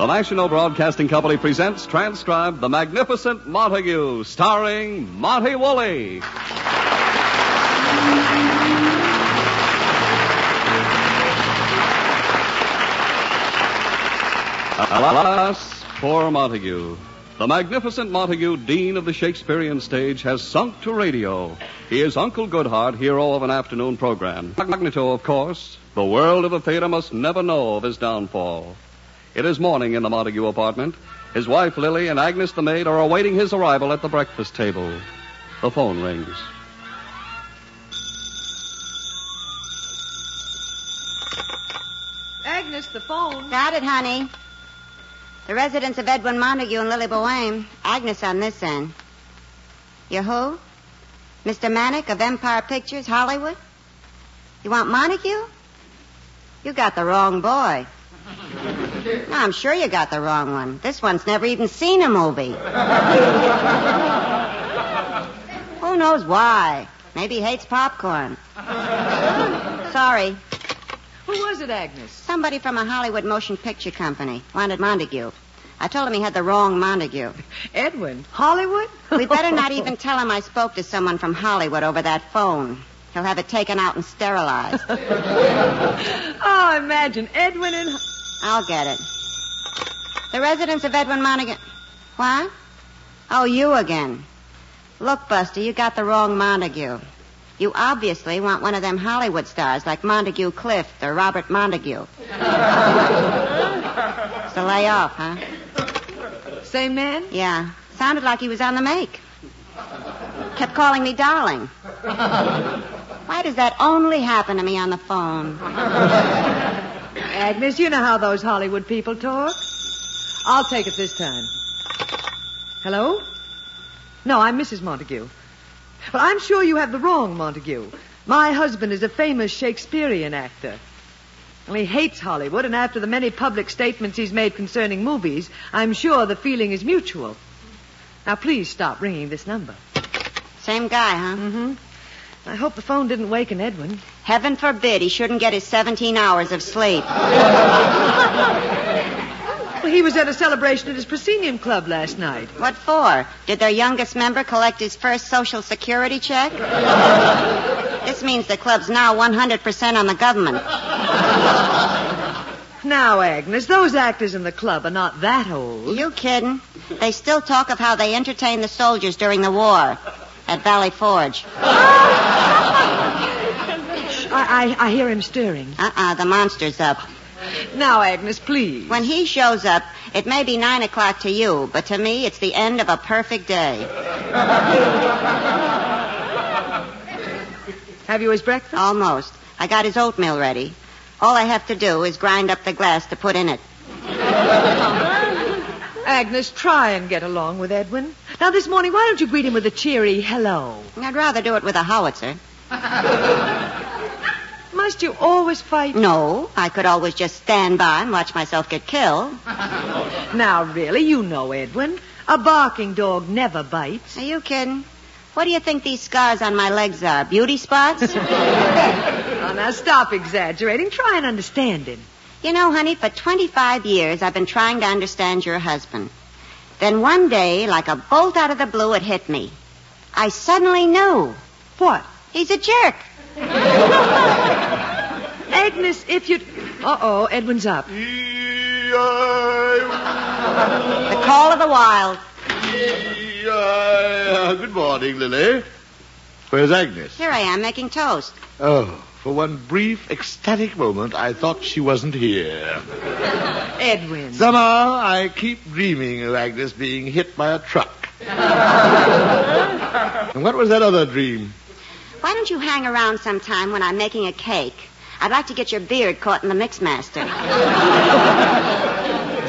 The National Broadcasting Company presents transcribed The Magnificent Montague, starring Monty Woolley. Alas, poor Montague. The magnificent Montague, Dean of the Shakespearean stage, has sunk to radio. He is Uncle Goodhart, hero of an afternoon program. Magneto, of course. The world of the theater must never know of his downfall. It is morning in the Montague apartment. His wife, Lily, and Agnes the maid are awaiting his arrival at the breakfast table. The phone rings. Agnes, the phone. Got it, honey. The residence of Edwin Montague and Lily Boheme. Agnes on this end. You who? Mr. Manick of Empire Pictures, Hollywood? You want Montague? You got the wrong boy. I'm sure you got the wrong one. This one's never even seen a movie. Who knows why? Maybe he hates popcorn. Sorry. Who was it, Agnes? Somebody from a Hollywood motion picture company wanted Montague. I told him he had the wrong Montague. Edwin. Hollywood? We better not even tell him I spoke to someone from Hollywood over that phone. He'll have it taken out and sterilized. oh, imagine Edwin and. I'll get it. The residence of Edwin Montague. What? Oh, you again. Look, Buster, you got the wrong Montague. You obviously want one of them Hollywood stars like Montague Clift or Robert Montague. so lay off, huh? Same man? Yeah. Sounded like he was on the make. Kept calling me darling. Why does that only happen to me on the phone? Agnes, you know how those Hollywood people talk. I'll take it this time. Hello? No, I'm Mrs. Montague. But I'm sure you have the wrong Montague. My husband is a famous Shakespearean actor. Well, he hates Hollywood, and after the many public statements he's made concerning movies, I'm sure the feeling is mutual. Now, please stop ringing this number. Same guy, huh? Mm-hmm. I hope the phone didn't waken Edwin. Heaven forbid he shouldn't get his 17 hours of sleep. Well, he was at a celebration at his proscenium club last night. What for? Did their youngest member collect his first Social Security check? this means the club's now 100% on the government. Now, Agnes, those actors in the club are not that old. You kidding? They still talk of how they entertained the soldiers during the war at Valley Forge. I, I, I hear him stirring. Uh-uh, the monster's up. Now, Agnes, please. When he shows up, it may be nine o'clock to you, but to me, it's the end of a perfect day. Have you his breakfast? Almost. I got his oatmeal ready. All I have to do is grind up the glass to put in it. Agnes, try and get along with Edwin. Now, this morning, why don't you greet him with a cheery hello? I'd rather do it with a howitzer. Must you always fight? No, I could always just stand by and watch myself get killed. Now, really, you know Edwin. A barking dog never bites. Are you kidding? What do you think these scars on my legs are? Beauty spots? Oh, now, stop exaggerating. Try and understand him. you know, honey, for 25 years I've been trying to understand your husband. Then one day, like a bolt out of the blue, it hit me. I suddenly knew. What? He's a jerk. Agnes, if you. Uh oh, Edwin's up. The call of the wild. Uh, good morning, Lily. Where's Agnes? Here I am making toast. Oh, for one brief, ecstatic moment, I thought she wasn't here. Edwin. Somehow, I keep dreaming of Agnes being hit by a truck. and what was that other dream? Why don't you hang around sometime when I'm making a cake? I'd like to get your beard caught in the mixmaster.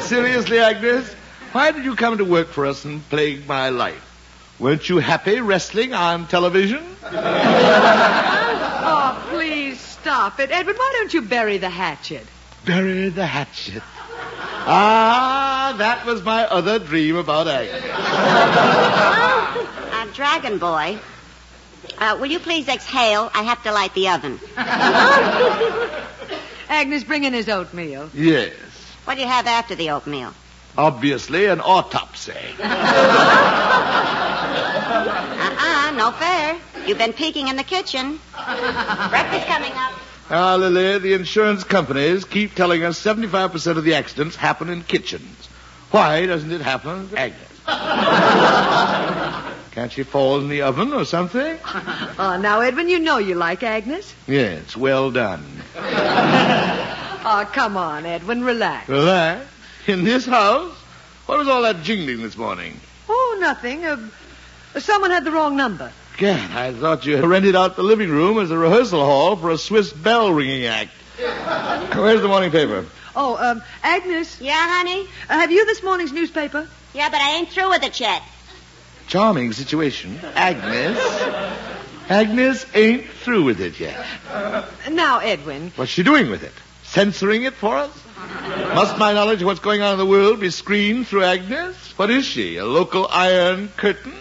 Seriously, Agnes? Why did you come to work for us and plague my life? Weren't you happy wrestling on television? Oh, please stop it. Edwin, why don't you bury the hatchet? Bury the hatchet. Ah, that was my other dream about Agnes. uh, Dragon Boy, uh, will you please exhale? I have to light the oven. Agnes, bring in his oatmeal. Yes. What do you have after the oatmeal? Obviously, an autopsy. Uh-uh, no fair. You've been peeking in the kitchen. Breakfast coming up. Ah, Lily, the insurance companies keep telling us 75% of the accidents happen in kitchens. Why doesn't it happen Agnes? Can't she fall in the oven or something? Oh, now, Edwin, you know you like Agnes. Yes, well done. Oh, come on, Edwin, relax. Relax. In this house? What was all that jingling this morning? Oh, nothing. Uh, someone had the wrong number. Gad, I thought you rented out the living room as a rehearsal hall for a Swiss bell ringing act. Where's the morning paper? Oh, um, Agnes. Yeah, honey? Uh, have you this morning's newspaper? Yeah, but I ain't through with it yet. Charming situation. Agnes. Agnes ain't through with it yet. Now, Edwin. What's she doing with it? Censoring it for us? Must my knowledge of what's going on in the world be screened through Agnes? What is she? A local iron curtain?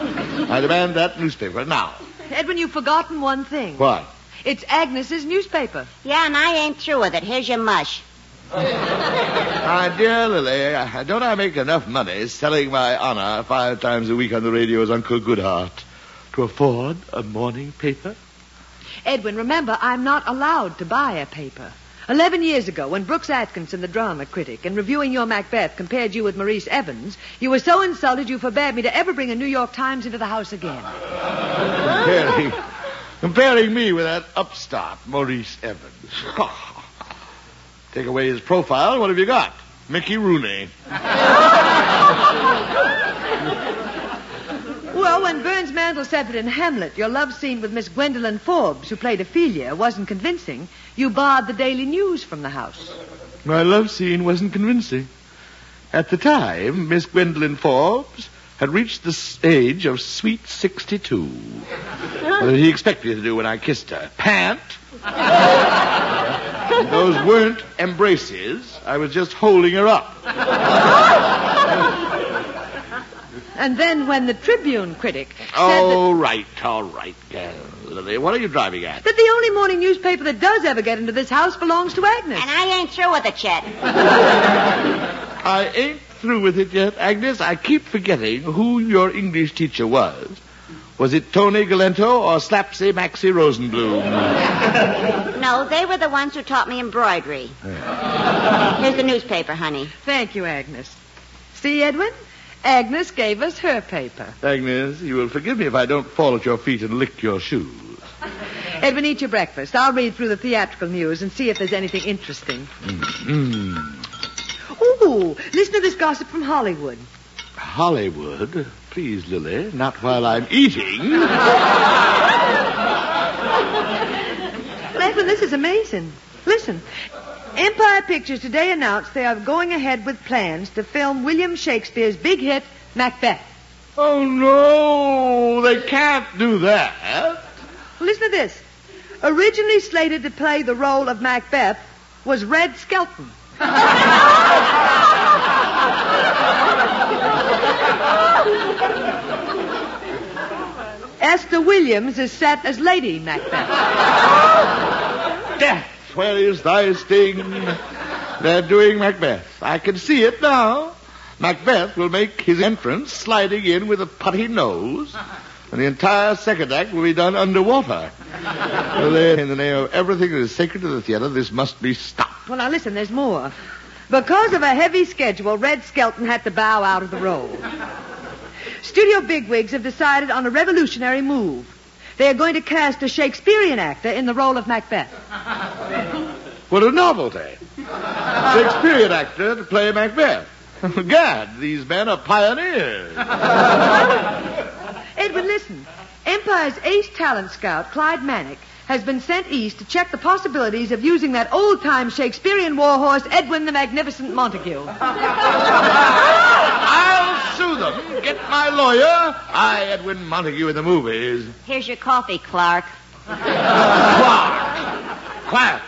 I demand that newspaper now. Edwin, you've forgotten one thing. What? It's Agnes's newspaper. Yeah, and I ain't through with it. Here's your mush. My dear Lily, uh, don't I make enough money selling my honor five times a week on the radio as Uncle Goodhart to afford a morning paper? Edwin, remember, I'm not allowed to buy a paper. Eleven years ago, when Brooks Atkinson, the drama critic, in reviewing your Macbeth, compared you with Maurice Evans, you were so insulted you forbade me to ever bring a New York Times into the house again. Comparing, comparing me with that upstart, Maurice Evans. Take away his profile, what have you got? Mickey Rooney. Well, when Burns that in Hamlet, your love scene with Miss Gwendolyn Forbes, who played Ophelia, wasn't convincing, you barred the Daily News from the house. My love scene wasn't convincing. At the time, Miss Gwendolyn Forbes had reached the age of sweet 62. What did he expect me to do when I kissed her? Pant? Those weren't embraces. I was just holding her up. And then when the Tribune critic said All right, all right, uh, Lily. What are you driving at? that, that the only morning newspaper that does ever get into this house belongs to Agnes. And I ain't through with it yet. I ain't through with it yet, Agnes. I keep forgetting who your English teacher was. Was it Tony Galento or Slapsy Maxie Rosenbloom? No, they were the ones who taught me embroidery. Here's the newspaper, honey. Thank you, Agnes. See, Edwin? Agnes gave us her paper. Agnes, you will forgive me if I don't fall at your feet and lick your shoes. Edwin, eat your breakfast. I'll read through the theatrical news and see if there's anything interesting. Mm. Ooh, listen to this gossip from Hollywood. Hollywood? Please, Lily, not while I'm eating. Well, this is amazing. Listen. Empire Pictures today announced they are going ahead with plans to film William Shakespeare's big hit, Macbeth. Oh, no, they can't do that. Listen to this. Originally slated to play the role of Macbeth was Red Skelton. Esther Williams is set as Lady Macbeth. Death, where is thy sting? They're doing Macbeth. I can see it now. Macbeth will make his entrance sliding in with a putty nose, and the entire second act will be done underwater. well, then, in the name of everything that is sacred to the theater, this must be stopped. Well, now listen, there's more. Because of a heavy schedule, Red Skelton had to bow out of the role. Studio bigwigs have decided on a revolutionary move. They are going to cast a Shakespearean actor in the role of Macbeth. What a novelty. Shakespearean actor to play Macbeth. Gad, these men are pioneers. Edwin, listen. Empire's ace talent scout, Clyde Manick, has been sent east to check the possibilities of using that old-time Shakespearean warhorse, Edwin the Magnificent Montague. I'll sue them. Get my lawyer. I, Edwin Montague in the movies. Here's your coffee, Clark. Clark. Quiet.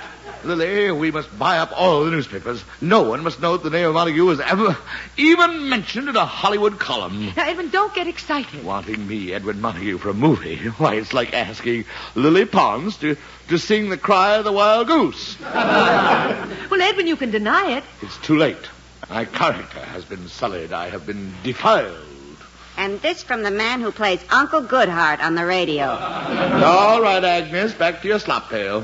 Lily, we must buy up all the newspapers. No one must know that the name of Montague was ever even mentioned in a Hollywood column. Now, Edwin, don't get excited. Wanting me, Edwin Montague, for a movie. Why, it's like asking Lily Pons to, to sing the cry of the wild goose. Well, Edwin, you can deny it. It's too late. My character has been sullied. I have been defiled. And this from the man who plays Uncle Goodhart on the radio. All right, Agnes, back to your slop pail.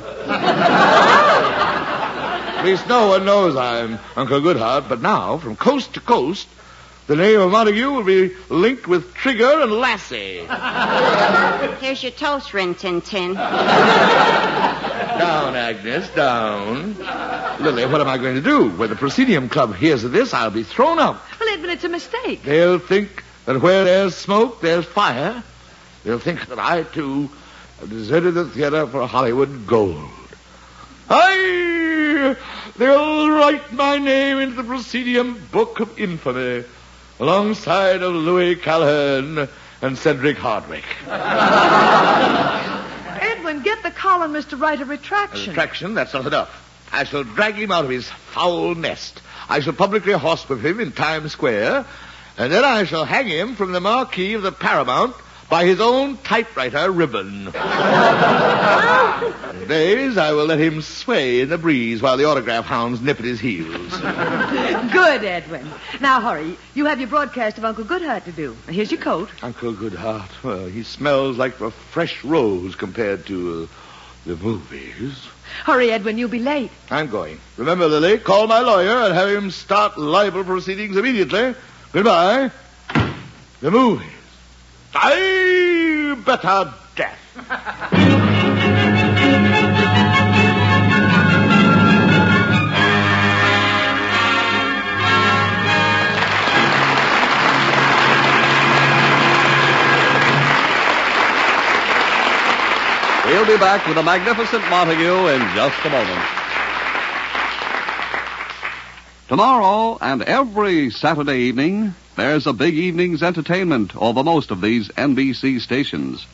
At least no one knows I'm Uncle Goodhart, but now, from coast to coast, the name of Montague will be linked with Trigger and Lassie. Here's your toast, Rin Tin Tin. Down, Agnes, down. Lily, what am I going to do? When the Proscenium Club hears of this, I'll be thrown out. Well, Edwin, it's a mistake. They'll think that where there's smoke, there's fire. They'll think that I, too, have deserted the theater for Hollywood gold. I, they'll write my name into the Proscenium Book of Infamy alongside of Louis Calhern and Cedric Hardwicke. Edwin, get the columnist to write a retraction. Retraction, that's not enough. I shall drag him out of his foul nest. I shall publicly horsewhip him in Times Square, and then I shall hang him from the marquee of the Paramount by his own typewriter ribbon. Days, I will let him sway in the breeze while the autograph hounds nip at his heels. Good, Edwin. Now, hurry. You have your broadcast of Uncle Goodhart to do. Here's your coat. Uncle Goodhart, well, he smells like a fresh rose compared to uh, the movies. Hurry, Edwin. You'll be late. I'm going. Remember, Lily, call my lawyer and have him start libel proceedings immediately. Goodbye. The movies. I better death. We'll be back with the magnificent Montague in just a moment. Tomorrow and every Saturday evening, there's a big evening's entertainment over most of these NBC stations.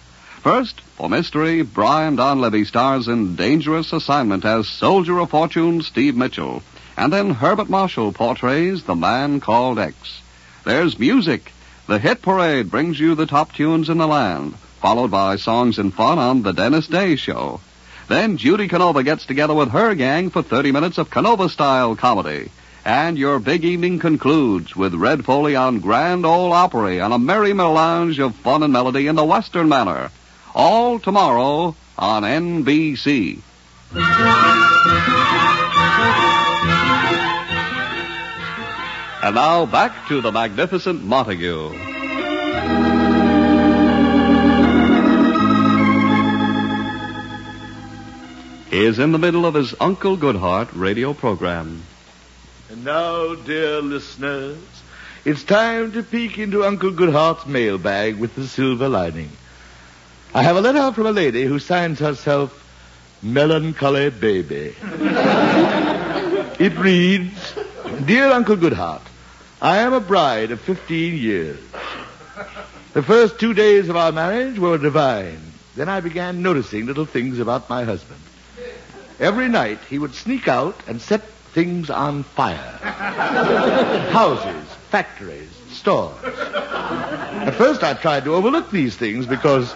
First, for mystery, Brian Donlevy stars in Dangerous Assignment as Soldier of Fortune Steve Mitchell. And then Herbert Marshall portrays the man called X. There's music. The hit parade brings you the top tunes in the land, followed by songs and fun on the Dennis Day Show. Then Judy Canova gets together with her gang for 30 minutes of Canova style comedy. And your big evening concludes with Red Foley on Grand Ole Opry on a merry melange of fun and melody in the Western manner. All tomorrow on NBC. And now back to the magnificent Montague. Is in the middle of his Uncle Goodhart radio program. And now, dear listeners, it's time to peek into Uncle Goodhart's mailbag with the silver lining. I have a letter from a lady who signs herself Melancholy Baby. it reads, Dear Uncle Goodhart, I am a bride of 15 years. The first two days of our marriage were divine. Then I began noticing little things about my husband. Every night he would sneak out and set things on fire. Houses, factories, stores. At first I tried to overlook these things because,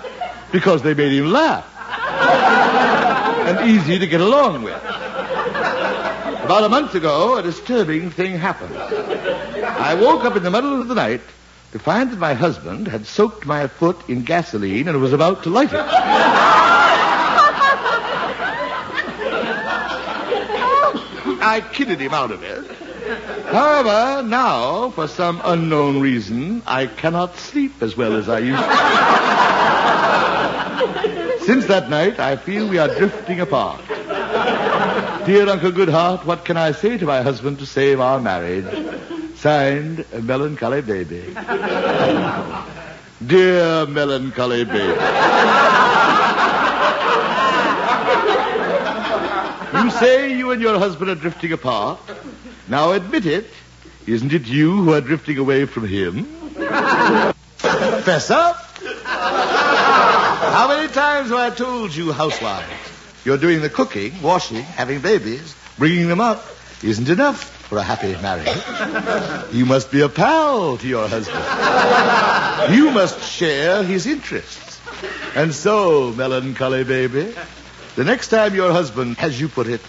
because they made him laugh. and easy to get along with. About a month ago, a disturbing thing happened. I woke up in the middle of the night to find that my husband had soaked my foot in gasoline and was about to light it. I kidded him out of it. However, now, for some unknown reason, I cannot sleep as well as I used to. Since that night, I feel we are drifting apart. Dear Uncle Goodhart, what can I say to my husband to save our marriage? Signed, melancholy baby. Dear melancholy baby. You say you and your husband are drifting apart. Now admit it. Isn't it you who are drifting away from him? Fess up. How many times have I told you, housewives? You're doing the cooking, washing, having babies, bringing them up isn't enough for a happy marriage. You must be a pal to your husband. You must share his interests. And so, melancholy baby, the next time your husband, as you put it,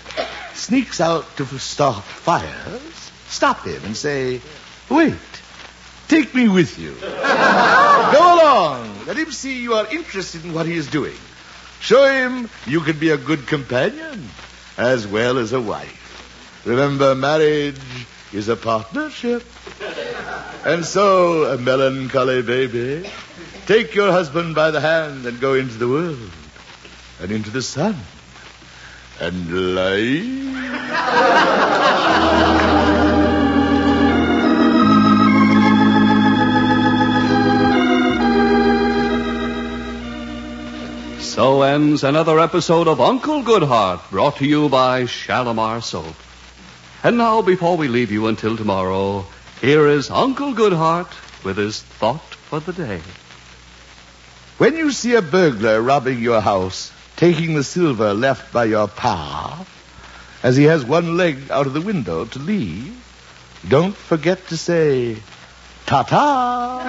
sneaks out to start fires, stop him and say, wait, take me with you. Go along. Let him see you are interested in what he is doing. Show him you can be a good companion as well as a wife. Remember, marriage is a partnership. And so, a melancholy baby, take your husband by the hand and go into the world and into the sun and light. So ends another episode of Uncle Goodhart, brought to you by Shalimar Soap. And now, before we leave you until tomorrow, here is Uncle Goodhart with his thought for the day. When you see a burglar robbing your house, taking the silver left by your pa, as he has one leg out of the window to leave, don't forget to say, ta-ta.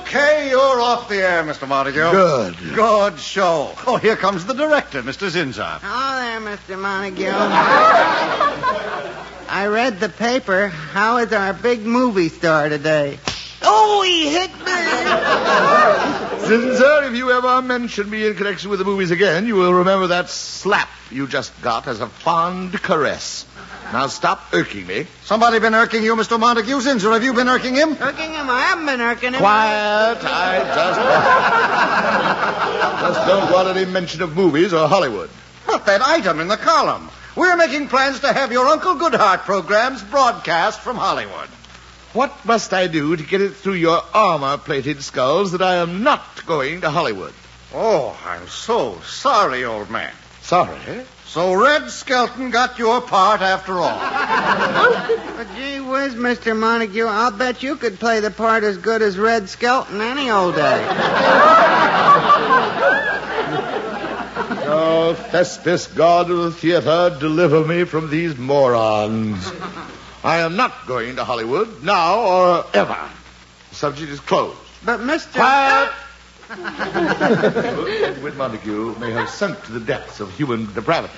Okay, you're off the air, Mr. Montague. Good. Good show. Oh, here comes the director, Mr. Zinzer. Oh, there, Mr. Montague. I read the paper. How is our big movie star today? Oh, he hit me. Zinzer, if you ever mention me in connection with the movies again, you will remember that slap you just got as a fond caress. Now stop irking me. Somebody been irking you, Mr. Montague? Zinzer, have you been irking him? Irking him? I haven't been irking him. Quiet. I just, just don't want any mention of movies or Hollywood. But that item in the column. We're making plans to have your Uncle Goodhart programs broadcast from Hollywood. What must I do to get it through your armor-plated skulls that I am not going to Hollywood? Oh, I'm so sorry, old man. Sorry? So Red Skelton got your part after all. But gee whiz, Mr. Montague, I'll bet you could play the part as good as Red Skelton any old day. Oh, Thespis, God of the theater, deliver me from these morons. I am not going to Hollywood now or ever. The subject is closed. But Mr. Quiet! Edwin Montague may have sunk to the depths of human depravity,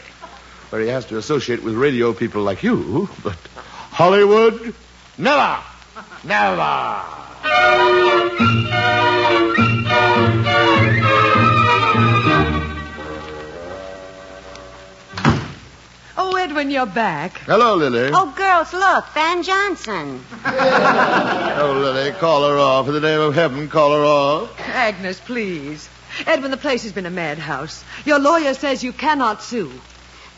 where he has to associate with radio people like you, but Hollywood, never! Never! Edwin, you're back. Hello, Lily. Oh, girls, look, Van Johnson. Oh, Lily, call her off. In the name of heaven, call her off. Agnes, please. Edwin, the place has been a madhouse. Your lawyer says you cannot sue.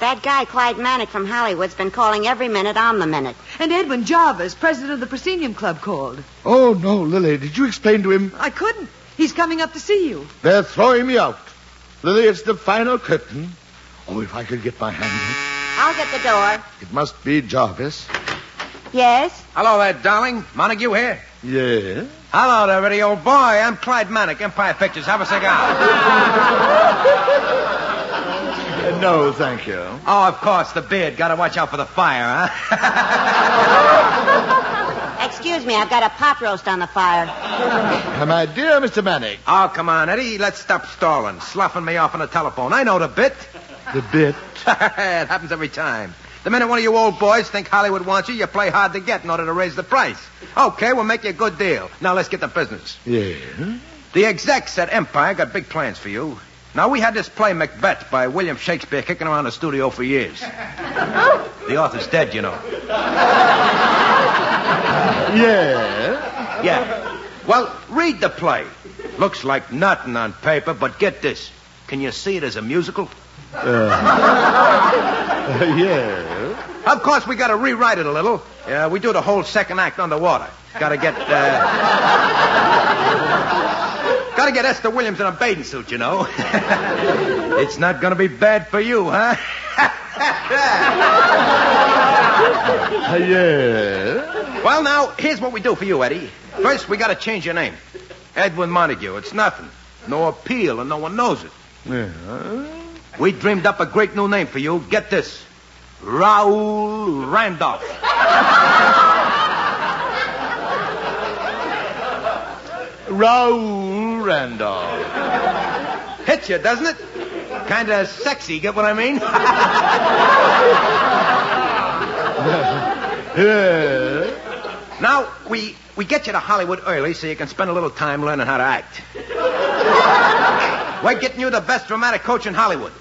That guy, Clyde Manick from Hollywood's been calling every minute on the minute. And Edwin Jarvis, president of the Proscenium Club, called. Oh, no, Lily. Did you explain to him? I couldn't. He's coming up to see you. They're throwing me out. Lily, it's the final curtain. Oh, if I could get my hand. I'll get the door. It must be Jarvis. Yes? Hello there, darling. Montague here. Yeah? Hello there, Eddie, old boy. I'm Clyde Manick, Empire Pictures. Have a cigar. No, thank you. oh, of course, the beard. Gotta watch out for the fire, huh? Excuse me, I've got a pot roast on the fire. Uh, my dear Mr. Manick. oh, come on, Eddie. Let's stop stalling. Sloughing me off on the telephone. I know the bit. The bit. it happens every time. The minute one of you old boys think Hollywood wants you, you play hard to get in order to raise the price. Okay, we'll make you a good deal. Now let's get to business. Yeah. The execs at Empire got big plans for you. Now, we had this play, Macbeth, by William Shakespeare, kicking around the studio for years. the author's dead, you know. Yeah? Yeah. Well, read the play. Looks like nothing on paper, but get this. Can you see it as a musical? Uh, yeah. Of course, we got to rewrite it a little. Uh, we do the whole second act underwater. Got to get. Uh... got to get Esther Williams in a bathing suit, you know. it's not going to be bad for you, huh? yeah. Well, now, here's what we do for you, Eddie. First, we got to change your name. Edwin Montague. It's nothing. No appeal, and no one knows it. Yeah. We dreamed up a great new name for you. Get this. Raoul Randolph. Raoul Randolph. Hits you, doesn't it? Kind of sexy, get what I mean? Now, we, we get you to Hollywood early so you can spend a little time learning how to act. We're getting you the best dramatic coach in Hollywood,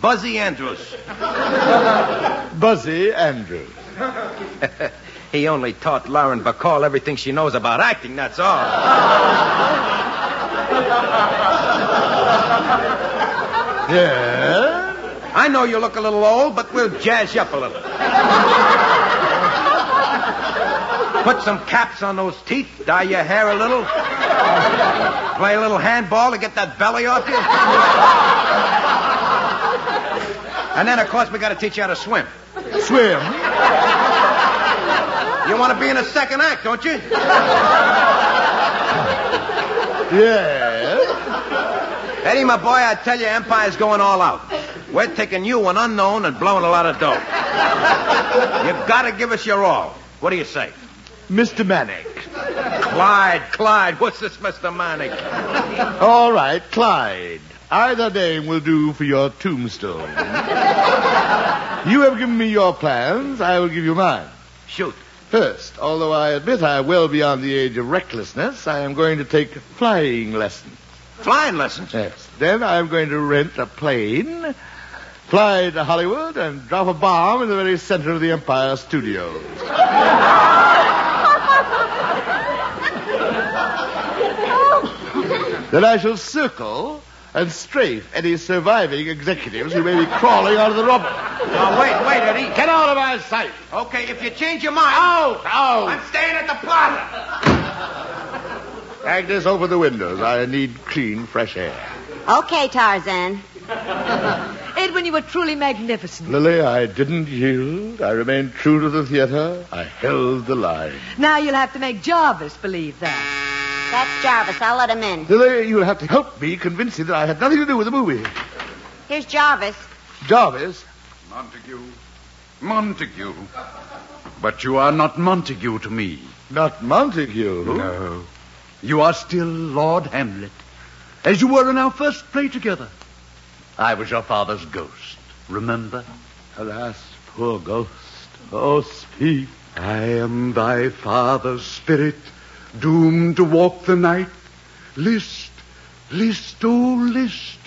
Buzzy Andrews. Buzzy Andrews. he only taught Lauren Bacall everything she knows about acting, that's all. Yeah? I know you look a little old, but we'll jazz you up a little. Put some caps on those teeth, dye your hair a little, play a little handball to get that belly off you. And then, of course, we got to teach you how to swim. Swim? You want to be in a second act, don't you? Yeah. Eddie, my boy, I tell you, Empire's going all out. We're taking you, an unknown, and blowing a lot of dough. You've got to give us your all. What do you say? Mr. Manick. Clyde, Clyde. What's this, Mr. Manick? All right, Clyde. Either name will do for your tombstone. you have given me your plans. I will give you mine. Shoot. First, although I admit I am well beyond the age of recklessness, I am going to take flying lessons. Flying lessons? Yes. Then I am going to rent a plane, fly to Hollywood, and drop a bomb in the very center of the Empire Studios. then I shall circle and strafe any surviving executives who may be crawling out of the rubble. Now, wait, wait, Eddie. Get out of my sight. Okay, if you change your mind. Out, out. I'm staying at the plaza. Agnes, open the windows. I need clean, fresh air. Okay, Tarzan. Edwin, you were truly magnificent. Lily, I didn't yield. I remained true to the theater. I held the line. Now you'll have to make Jarvis believe that. That's Jarvis. I'll let him in. Lily, you'll have to help me convince him that I had nothing to do with the movie. Here's Jarvis. Jarvis? Montague. Montague. But you are not Montague to me. Not Montague? No. You are still Lord Hamlet, as you were in our first play together. I was your father's ghost, remember? Alas, poor ghost. Oh, speak. I am thy father's spirit, doomed to walk the night. List, list, oh, list.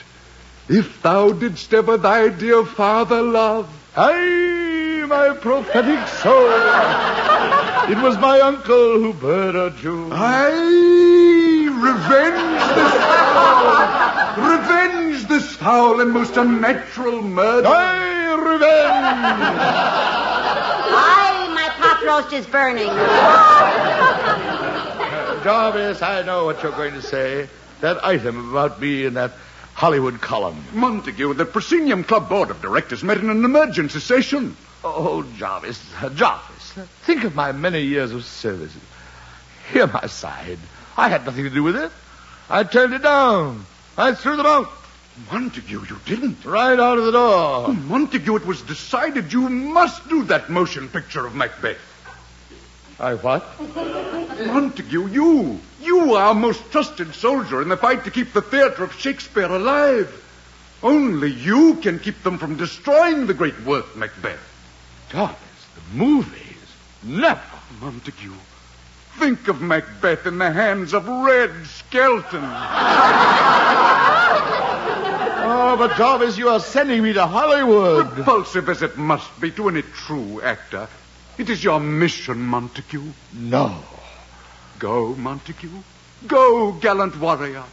If thou didst ever thy dear father love. Aye, my prophetic soul. it was my uncle who murdered you. Aye, revenge this foul. Revenge this foul and most unnatural murder. Aye, revenge. Aye, my pot roast is burning. Jarvis, I know what you're going to say. That item about me in that Hollywood column. Montague, the Proscenium Club Board of Directors met in an emergency session. Oh, Jarvis, Jarvis, think of my many years of service. Hear my side. I had nothing to do with it. I turned it down. I threw them out. Montague, you didn't. Right out of the door. Oh, Montague, it was decided you must do that motion picture of Macbeth. I what? Montague, you. You are our most trusted soldier in the fight to keep the theater of Shakespeare alive. Only you can keep them from destroying the great work, Macbeth. Jarvis, the movies. Never. Montague, think of Macbeth in the hands of Red Skelton. Oh, but Jarvis, you are sending me to Hollywood. Repulsive as it must be to any true actor, it is your mission, Montague. No. Go, Montague. Go, gallant warrior.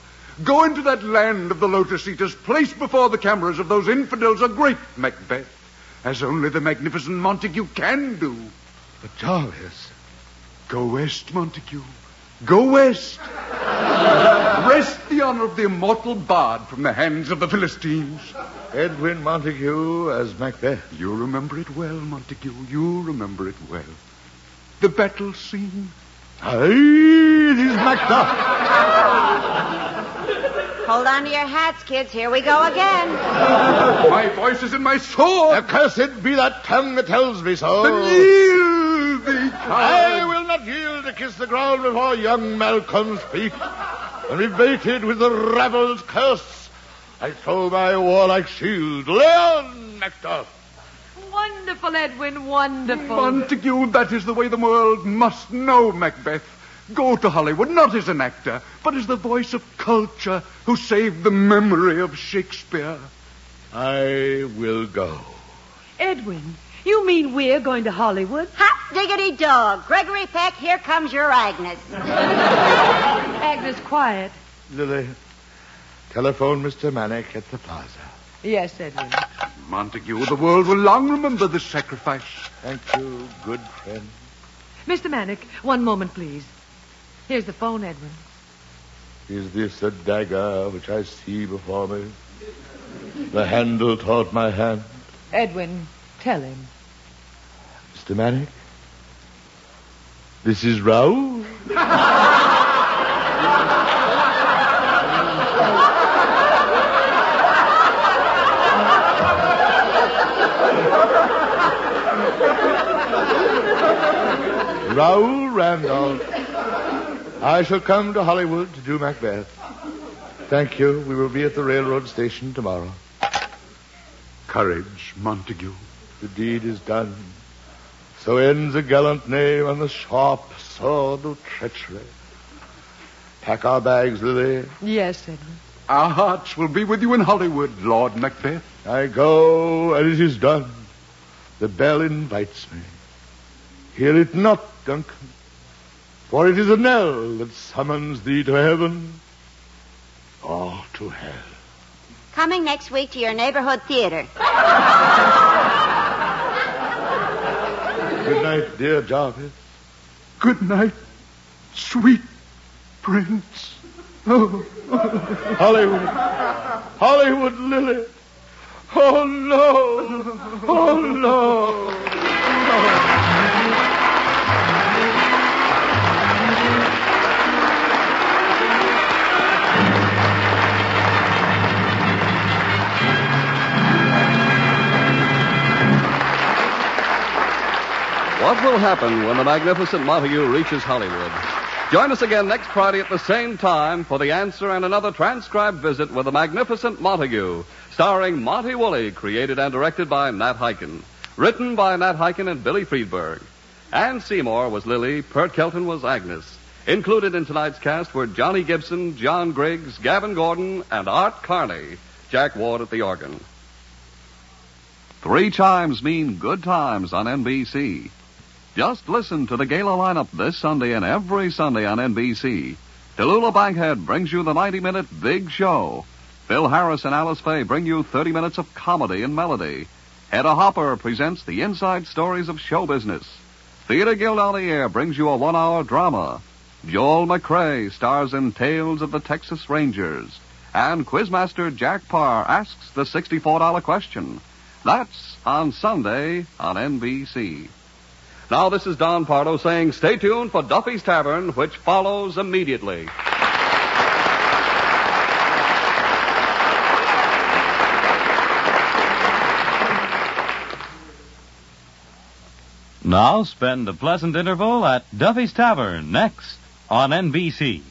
Go into that land of the Lotus Eaters, place before the cameras of those infidels a great Macbeth, as only the magnificent Montague can do. But Jarvis. Go west, Montague. Go west. Wrest the honor of the immortal bard from the hands of the Philistines. Edwin Montague as Macbeth. You remember it well, Montague. You remember it well. The battle scene. Aye, it is Macduff. Hold on to your hats, kids. Here we go again. My voice is in my sword. Accursed be that tongue that tells me so. Then yield thee, I will not yield to kiss the ground before young Malcolm's feet. And be baited with the rabble's curse, I throw my warlike shield. Lay on, Macduff. Wonderful, Edwin, wonderful. Montague, that is the way the world must know Macbeth. Go to Hollywood, not as an actor, but as the voice of culture who saved the memory of Shakespeare. I will go. Edwin, you mean we're going to Hollywood? Hot diggity dog. Gregory Peck, here comes your Agnes. Agnes, quiet. Lily, telephone Mr. Manick at the plaza. Yes, Edwin. Montague, the world will long remember this sacrifice. Thank you, good friend. Mr. Manick, one moment, please. Here's the phone, Edwin. Is this a dagger which I see before me? The handle toward my hand. Edwin, tell him. Mr. Manick? This is Raoul? Raoul Randolph. I shall come to Hollywood to do Macbeth. Thank you. We will be at the railroad station tomorrow. Courage, Montague. The deed is done. So ends a gallant name on the sharp sword of treachery. Pack our bags, Lily. Yes, Edwin. Our hearts will be with you in Hollywood, Lord Macbeth. I go, and it is done. The bell invites me. Hear it not, Duncan, for it is a knell that summons thee to heaven or to hell. Coming next week to your neighborhood theater. Good night, dear Jarvis. Good night, sweet prince. Oh. Hollywood. Hollywood Lily. Oh, no. Oh, no. What will happen when the magnificent Montague reaches Hollywood? Join us again next Friday at the same time for the answer and another transcribed visit with the magnificent Montague, starring Monty Woolley, created and directed by Nat Hiken. Written by Nat Hiken and Billy Friedberg. Anne Seymour was Lily, Pert Kelton was Agnes. Included in tonight's cast were Johnny Gibson, John Griggs, Gavin Gordon, and Art Carney. Jack Ward at the organ. Three chimes mean good times on NBC. Just listen to the gala lineup this Sunday and every Sunday on NBC. Tallulah Bankhead brings you the 90 minute Big Show. Phil Harris and Alice Faye bring you 30 minutes of comedy and melody. Hedda Hopper presents the inside stories of show business. Theater Guild on the Air brings you a one hour drama. Joel McCrea stars in Tales of the Texas Rangers. And Quizmaster Jack Paar asks the $64 question. That's on Sunday on NBC. Now, this is Don Pardo saying stay tuned for Duffy's Tavern, which follows immediately. Now spend a pleasant interval at Duffy's Tavern next on NBC.